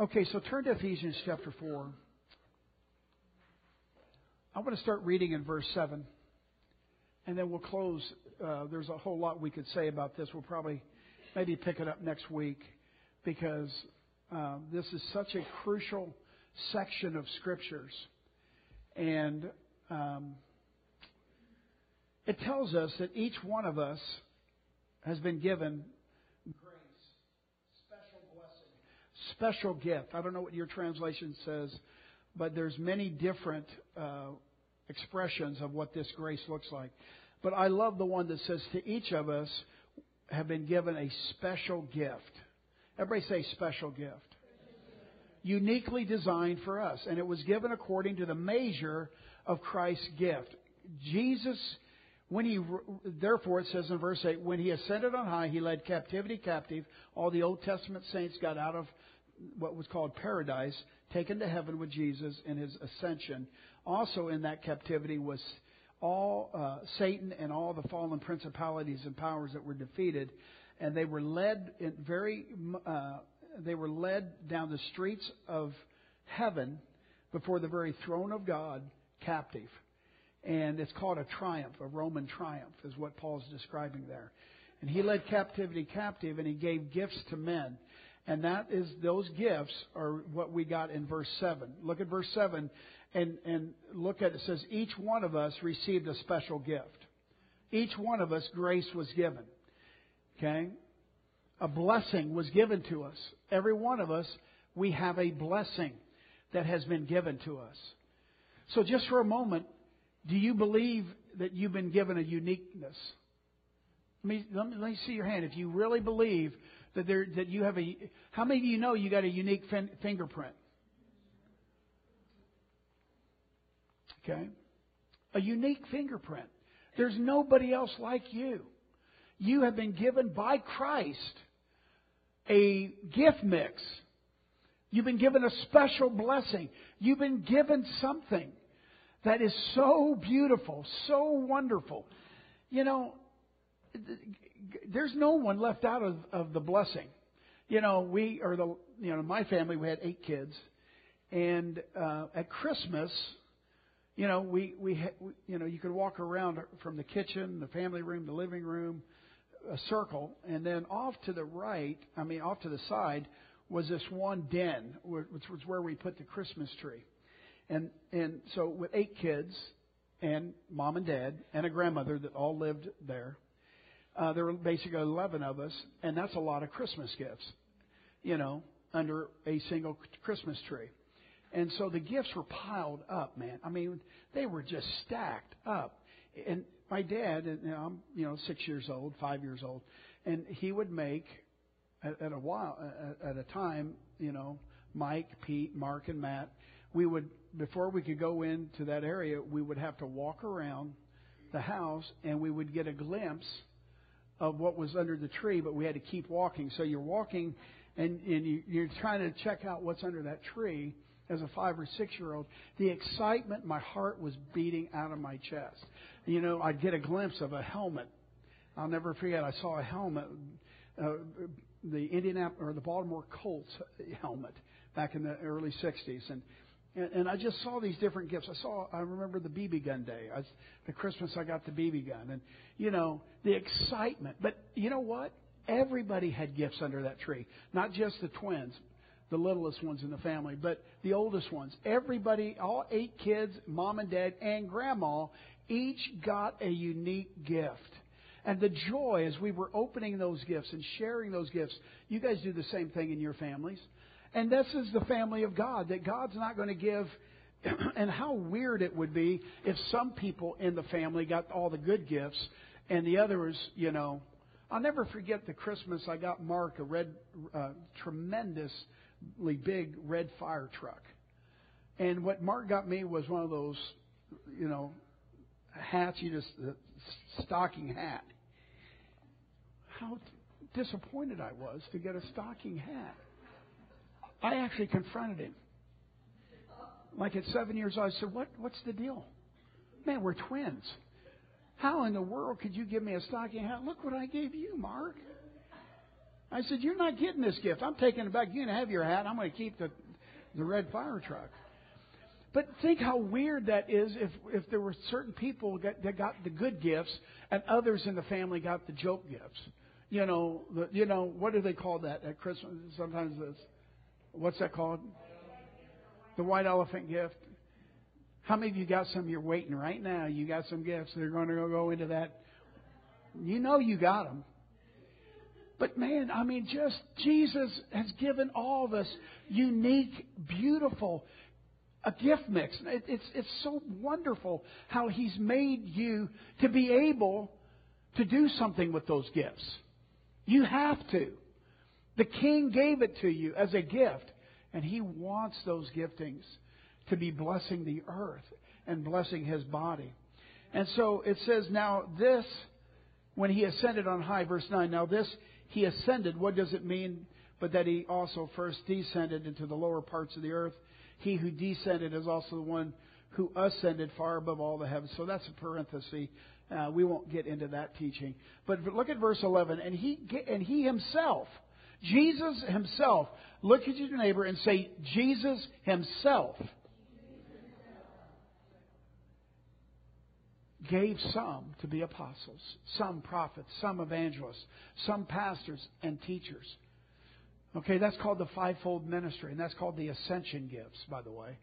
Okay, so turn to Ephesians chapter 4. I want to start reading in verse 7, and then we'll close. Uh, there's a whole lot we could say about this. We'll probably maybe pick it up next week because uh, this is such a crucial section of scriptures. And um, it tells us that each one of us has been given grace, special blessing, special gift. I don't know what your translation says, but there's many different uh, expressions of what this grace looks like. But I love the one that says, To each of us have been given a special gift. Everybody say special gift. Uniquely designed for us. And it was given according to the measure of Christ's gift. Jesus when he, therefore, it says in verse 8, when he ascended on high, he led captivity captive. All the Old Testament saints got out of what was called paradise, taken to heaven with Jesus in his ascension. Also in that captivity was all uh, Satan and all the fallen principalities and powers that were defeated, and they were led in very, uh, they were led down the streets of heaven before the very throne of God, captive. And it's called a triumph, a Roman triumph, is what Paul's describing there. And he led captivity captive and he gave gifts to men. And that is, those gifts are what we got in verse 7. Look at verse 7 and, and look at it. It says, each one of us received a special gift. Each one of us, grace was given. Okay? A blessing was given to us. Every one of us, we have a blessing that has been given to us. So just for a moment, do you believe that you've been given a uniqueness? Let me, let me, let me see your hand. If you really believe that there that you have a, how many of you know you got a unique fin, fingerprint? Okay, a unique fingerprint. There's nobody else like you. You have been given by Christ a gift mix. You've been given a special blessing. You've been given something that is so beautiful, so wonderful. You know, there's no one left out of, of the blessing. You know, we or the you know my family we had eight kids, and uh, at Christmas, you know we we, ha- we you know you could walk around from the kitchen, the family room, the living room, a circle, and then off to the right, I mean off to the side, was this one den, which was where we put the Christmas tree. And and so with eight kids and mom and dad and a grandmother that all lived there, uh, there were basically eleven of us, and that's a lot of Christmas gifts, you know, under a single Christmas tree. And so the gifts were piled up, man. I mean, they were just stacked up. And my dad, and I'm you know six years old, five years old, and he would make at, at a while at a time, you know, Mike, Pete, Mark, and Matt. We would before we could go into that area, we would have to walk around the house and we would get a glimpse of what was under the tree, but we had to keep walking. So you're walking and, and you, you're trying to check out what's under that tree as a five or six year old. The excitement, my heart was beating out of my chest. You know, I'd get a glimpse of a helmet. I'll never forget, I saw a helmet, uh, the Indianapolis or the Baltimore Colts helmet back in the early 60s. And and, and I just saw these different gifts. I saw, I remember the BB gun day. I, the Christmas I got the BB gun. And, you know, the excitement. But you know what? Everybody had gifts under that tree. Not just the twins, the littlest ones in the family, but the oldest ones. Everybody, all eight kids, mom and dad, and grandma, each got a unique gift. And the joy as we were opening those gifts and sharing those gifts, you guys do the same thing in your families. And this is the family of God, that God's not going to give. and how weird it would be if some people in the family got all the good gifts and the others, you know. I'll never forget the Christmas I got Mark a red, uh, tremendously big red fire truck. And what Mark got me was one of those, you know, hats you just, uh, stocking hat. How disappointed I was to get a stocking hat. I actually confronted him. Like at seven years old, I said, what, What's the deal? Man, we're twins. How in the world could you give me a stocking hat? Look what I gave you, Mark. I said, You're not getting this gift. I'm taking it back. You can have your hat. I'm going to keep the, the red fire truck. But think how weird that is if, if there were certain people that, that got the good gifts and others in the family got the joke gifts. You know, the, you know, what do they call that at Christmas? Sometimes it's, what's that called? The white elephant gift. How many of you got some you're waiting right now? You got some gifts. They're going to go into that. You know you got them. But man, I mean, just Jesus has given all us unique, beautiful, a gift mix. It, it's, it's so wonderful how He's made you to be able to do something with those gifts. You have to. The King gave it to you as a gift, and He wants those giftings to be blessing the earth and blessing His body. And so it says, now this, when He ascended on high, verse 9, now this, He ascended, what does it mean? But that He also first descended into the lower parts of the earth. He who descended is also the one who ascended far above all the heavens. So that's a parenthesis. Uh, we won't get into that teaching. But look at verse 11. And he, and he himself, Jesus himself, look at your neighbor and say, Jesus himself gave some to be apostles, some prophets, some evangelists, some pastors and teachers. Okay, that's called the fivefold ministry, and that's called the ascension gifts, by the way.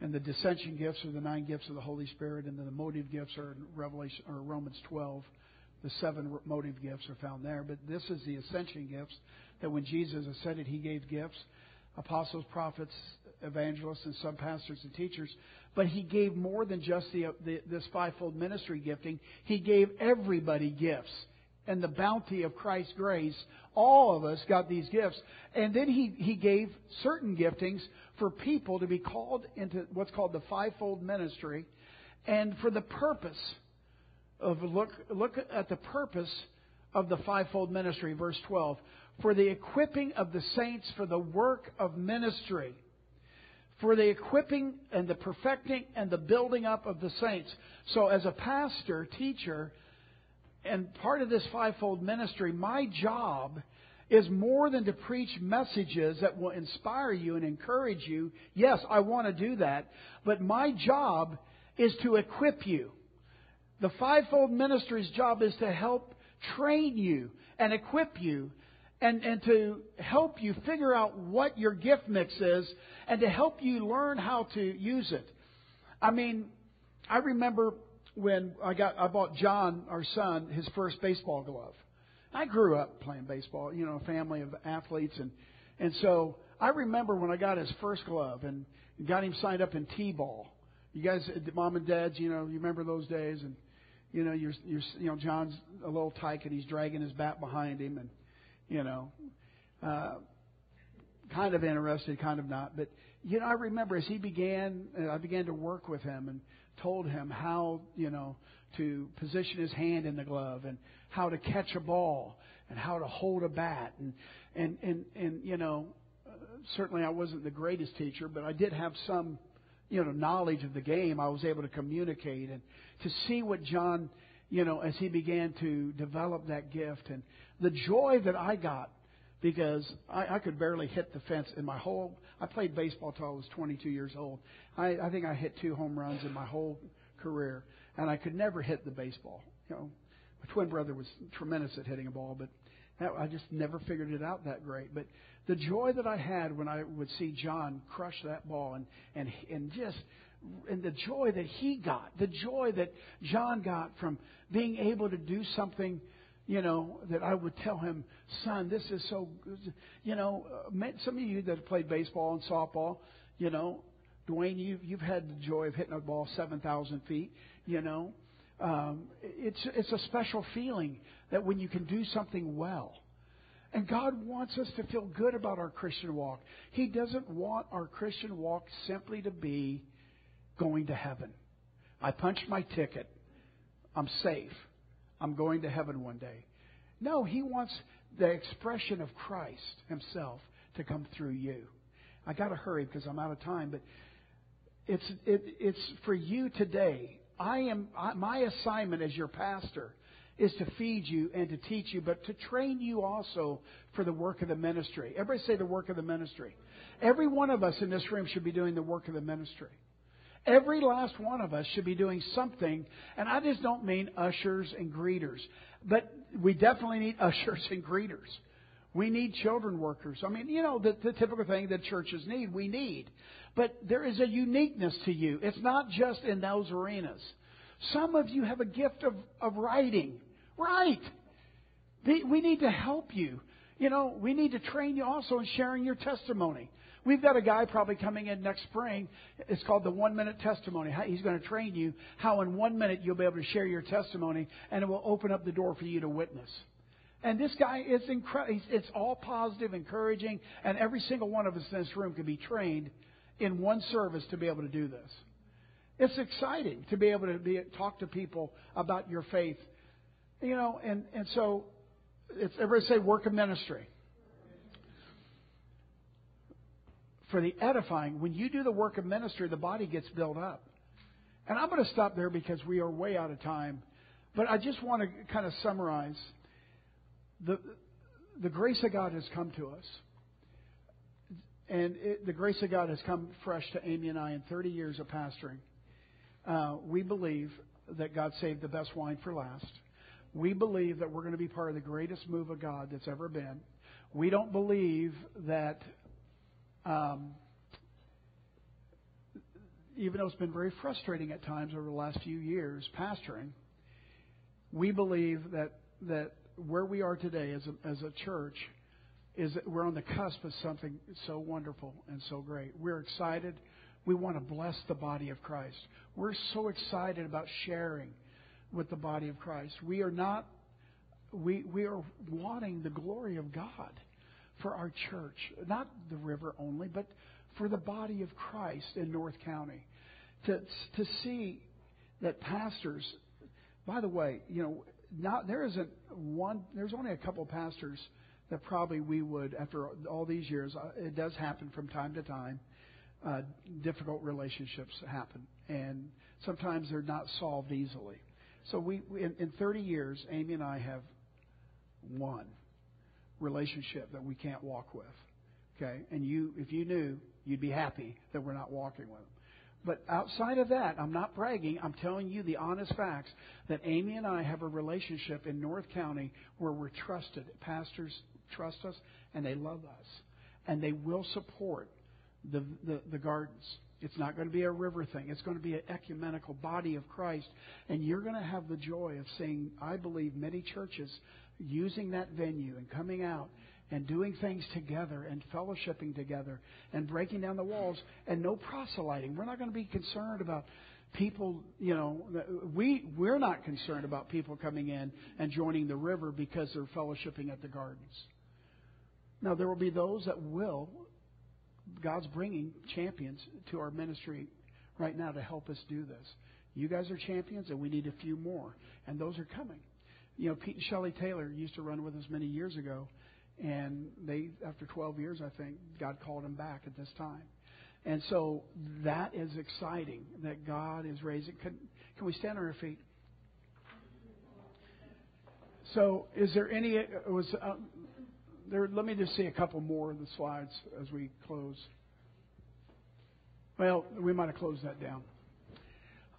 And the dissension gifts are the nine gifts of the Holy Spirit, and the motive gifts are in Revelation or Romans 12. The seven motive gifts are found there. But this is the ascension gifts that when Jesus ascended, he gave gifts apostles, prophets, evangelists, and some pastors and teachers. But he gave more than just the, the, this fivefold ministry gifting. He gave everybody gifts and the bounty of Christ's grace, all of us got these gifts. And then he, he gave certain giftings for people to be called into what's called the fivefold ministry. And for the purpose of, look, look at the purpose of the fivefold ministry, verse 12. For the equipping of the saints for the work of ministry. For the equipping and the perfecting and the building up of the saints. So as a pastor, teacher, and part of this fivefold ministry, my job is more than to preach messages that will inspire you and encourage you. Yes, I want to do that. But my job is to equip you. The fivefold ministry's job is to help train you and equip you and, and to help you figure out what your gift mix is and to help you learn how to use it. I mean, I remember when I got I bought John, our son, his first baseball glove. I grew up playing baseball, you know, a family of athletes and and so I remember when I got his first glove and got him signed up in T-ball. You guys, uh, mom and dads, you know, you remember those days, and you know, you're, you're, you know, John's a little tyke and he's dragging his bat behind him, and you know, uh, kind of interested, kind of not. But you know, I remember as he began, uh, I began to work with him and told him how, you know, to position his hand in the glove and how to catch a ball and how to hold a bat and and and and you know, uh, certainly I wasn't the greatest teacher, but I did have some, you know, knowledge of the game. I was able to communicate and to see what John, you know, as he began to develop that gift and the joy that I got because I, I could barely hit the fence in my whole. I played baseball till I was 22 years old. I, I think I hit two home runs in my whole career, and I could never hit the baseball. You know, my twin brother was tremendous at hitting a ball, but that, I just never figured it out that great. But the joy that I had when I would see John crush that ball and and and just and the joy that he got, the joy that John got from being able to do something you know, that I would tell him, son, this is so. You know, uh, some of you that have played baseball and softball, you know, Dwayne, you've, you've had the joy of hitting a ball 7,000 feet, you know. Um, it's, it's a special feeling that when you can do something well. And God wants us to feel good about our Christian walk. He doesn't want our Christian walk simply to be going to heaven. I punched my ticket. I'm safe. I'm going to heaven one day. No, he wants the expression of Christ himself to come through you. I got to hurry because I'm out of time, but it's it, it's for you today. I am I, my assignment as your pastor is to feed you and to teach you, but to train you also for the work of the ministry. Everybody say the work of the ministry. Every one of us in this room should be doing the work of the ministry. Every last one of us should be doing something, and I just don't mean ushers and greeters, but we definitely need ushers and greeters. We need children workers. I mean, you know, the, the typical thing that churches need, we need. But there is a uniqueness to you. It's not just in those arenas. Some of you have a gift of, of writing. Right. We need to help you. You know, we need to train you also in sharing your testimony. We've got a guy probably coming in next spring. It's called the one minute testimony. He's going to train you how in one minute you'll be able to share your testimony and it will open up the door for you to witness. And this guy is incredible. It's all positive, encouraging, and every single one of us in this room can be trained in one service to be able to do this. It's exciting to be able to be, talk to people about your faith. You know, and, and so it's, everybody say work of ministry. for the edifying. When you do the work of ministry, the body gets built up. And I'm going to stop there because we are way out of time. But I just want to kind of summarize. The, the grace of God has come to us. And it, the grace of God has come fresh to Amy and I in 30 years of pastoring. Uh, we believe that God saved the best wine for last. We believe that we're going to be part of the greatest move of God that's ever been. We don't believe that um, even though it's been very frustrating at times over the last few years pastoring, we believe that that where we are today as a, as a church is that we're on the cusp of something so wonderful and so great. We're excited. We want to bless the body of Christ. We're so excited about sharing with the body of Christ. We are not we we are wanting the glory of God for our church, not the river only, but for the body of Christ in North County. To, to see that pastors, by the way, you know, not, there isn't one, there's only a couple pastors that probably we would, after all these years, uh, it does happen from time to time. Uh, difficult relationships happen, and sometimes they're not solved easily. So we, in, in 30 years, Amy and I have one relationship that we can't walk with. Okay? And you, if you knew, you'd be happy that we're not walking with them. But outside of that, I'm not bragging. I'm telling you the honest facts that Amy and I have a relationship in North County where we're trusted. Pastors trust us and they love us. And they will support the, the, the gardens. It's not going to be a river thing. It's going to be an ecumenical body of Christ. And you're going to have the joy of seeing, I believe, many churches using that venue and coming out and doing things together and fellowshipping together and breaking down the walls and no proselyting. We're not going to be concerned about people, you know, we we're not concerned about people coming in and joining the river because they're fellowshipping at the gardens. Now there will be those that will God's bringing champions to our ministry right now to help us do this. You guys are champions and we need a few more and those are coming. You know, Pete and Shelley Taylor used to run with us many years ago, and they, after 12 years, I think, God called them back at this time. And so that is exciting that God is raising. Can, can we stand on our feet? So, is there any? Was uh, there? Let me just see a couple more of the slides as we close. Well, we might have closed that down.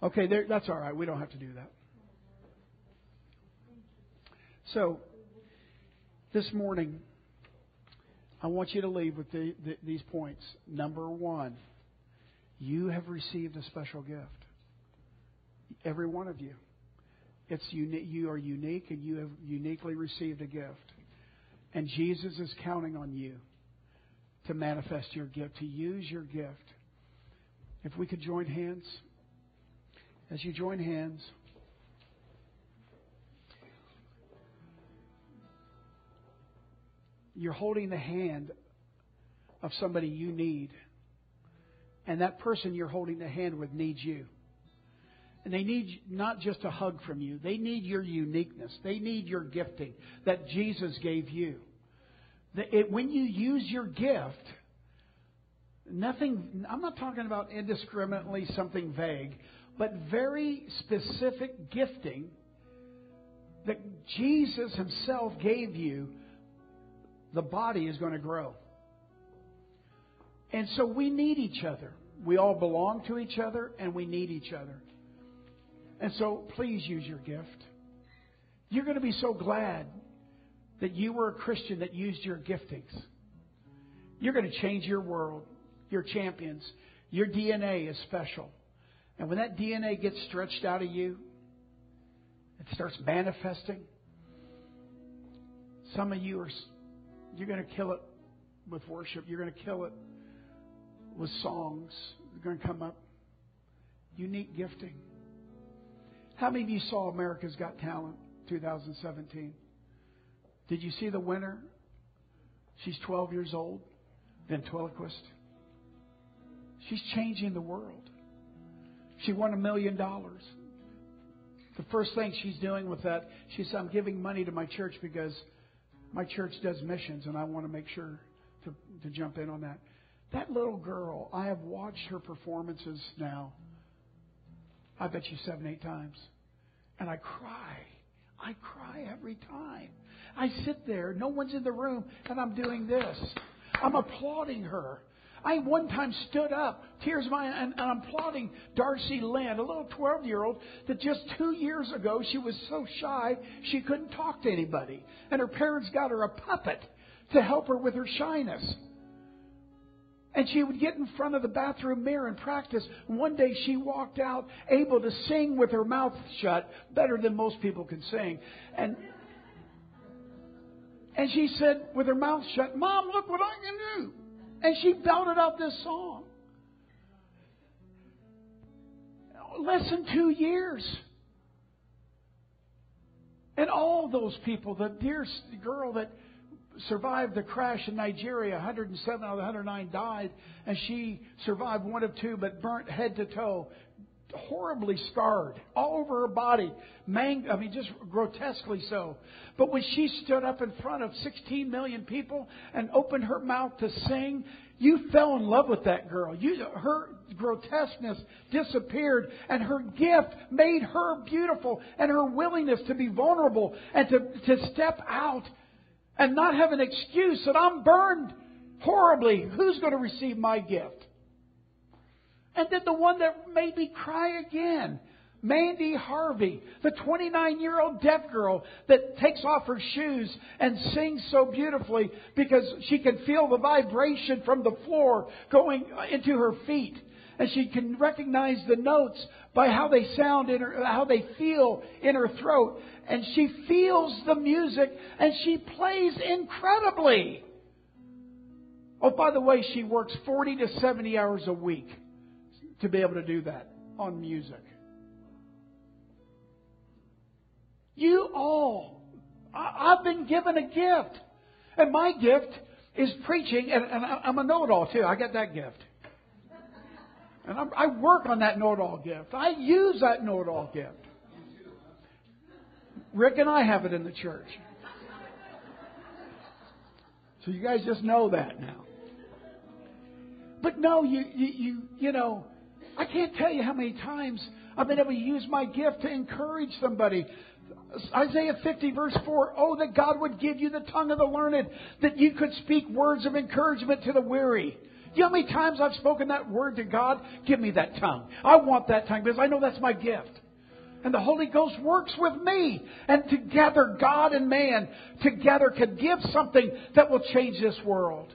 Okay, there, that's all right. We don't have to do that. So, this morning, I want you to leave with the, the, these points. Number one, you have received a special gift. Every one of you. It's uni- you are unique and you have uniquely received a gift. And Jesus is counting on you to manifest your gift, to use your gift. If we could join hands. As you join hands, you're holding the hand of somebody you need. And that person you're holding the hand with needs you. And they need not just a hug from you, they need your uniqueness. They need your gifting that Jesus gave you. It, when you use your gift, nothing, I'm not talking about indiscriminately something vague, but very specific gifting that Jesus Himself gave you, the body is going to grow. And so we need each other. We all belong to each other and we need each other. And so please use your gift. You're going to be so glad that you were a Christian that used your giftings. You're going to change your world. You're champions. Your DNA is special. And when that DNA gets stretched out of you, it starts manifesting. Some of you are, you're going to kill it with worship. You're going to kill it with songs. You're going to come up. Unique gifting. How many of you saw America's Got Talent 2017? Did you see the winner? She's 12 years old, ventriloquist. She's changing the world. She won a million dollars. The first thing she's doing with that, she said, I'm giving money to my church because my church does missions and I want to make sure to, to jump in on that. That little girl, I have watched her performances now, I bet you seven, eight times. And I cry. I cry every time. I sit there, no one's in the room, and I'm doing this. I'm applauding her. I one time stood up, tears of my, and, and I'm applauding Darci Lynne, a little 12 year old that just two years ago she was so shy she couldn't talk to anybody. And her parents got her a puppet to help her with her shyness. And she would get in front of the bathroom mirror and practice. One day she walked out able to sing with her mouth shut better than most people can sing. And and she said with her mouth shut, Mom, look what I can do. And she belted out this song. Less than two years. And all those people, the dear girl that survived the crash in Nigeria, 107 out of the 109 died, and she survived one of two, but burnt head to toe, horribly scarred all over her body, mang- I mean, just grotesquely so. But when she stood up in front of 16 million people and opened her mouth to sing, you fell in love with that girl. You, her grotesqueness disappeared, and her gift made her beautiful, and her willingness to be vulnerable and to, to step out and not have an excuse that I'm burned horribly. Who's going to receive my gift? And then the one that made me cry again. Mandy Harvey, the 29 year old deaf girl that takes off her shoes and sings so beautifully because she can feel the vibration from the floor going into her feet. And she can recognize the notes by how they sound in her, how they feel in her throat. And she feels the music and she plays incredibly. Oh, by the way, she works 40 to 70 hours a week to be able to do that on music. You all, I've been given a gift. And my gift is preaching, and, I'm a know it all too. I got that gift. And I'm, i work on that know it all gift. I use that know it all gift. Rick and I have it in the church. So you guys just know that now. But no, you, you, you, you know, I can't tell you how many times I've been able to use my gift to encourage somebody. Isaiah 50 verse 4, oh, that God would give you the tongue of the learned, that you could speak words of encouragement to the weary. You know how many times I've spoken that word to God? Give me that tongue. I want that tongue because I know that's my gift. And the Holy Ghost works with me. And together, God and man together can give something that will change this world.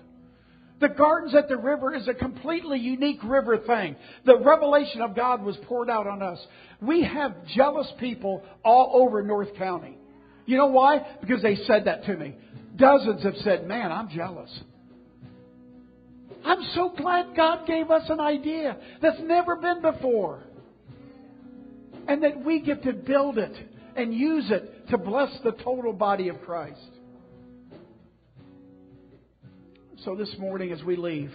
The gardens at the river is a completely unique river thing. The revelation of God was poured out on us. We have jealous people all over North County. You know why? Because they said that to me. Dozens have said, Man, I'm jealous. I'm so glad God gave us an idea that's never been before. And that we get to build it and use it to bless the total body of Christ. So this morning as we leave,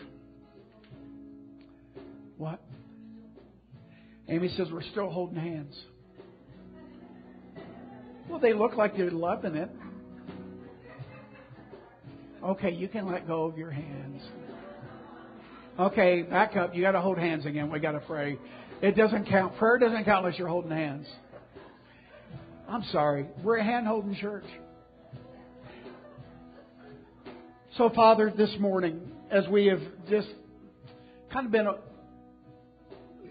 what? Amy says we're still holding hands. Well, they look like they're loving it. Okay, you can let go of your hands. Okay, back up. You got to hold hands again. We got to pray. It doesn't count. Prayer doesn't count unless you're holding hands. I'm sorry. We're a hand holding church. So, Father, this morning, as we have just kind of been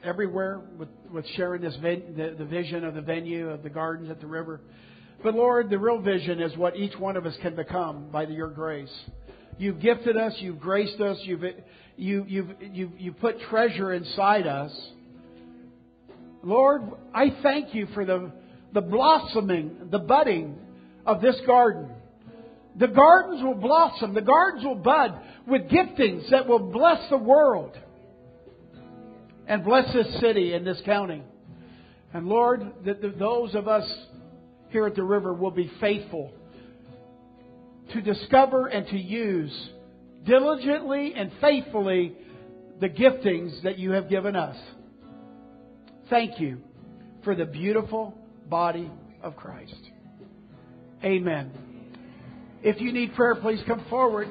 everywhere with, with sharing this the, the vision of the venue of the gardens at the river. But Lord, the real vision is what each one of us can become by your grace. You've gifted us, you've graced us, you've you, you've you've you've put treasure inside us. Lord, I thank you for the the blossoming, the budding of this garden. The gardens will blossom, the gardens will bud with giftings that will bless the world and bless this city and this county. And Lord, that those of us here at the river will be faithful to discover and to use diligently and faithfully the giftings that you have given us. Thank you for the beautiful body of Christ. Amen. If you need prayer, please come forward.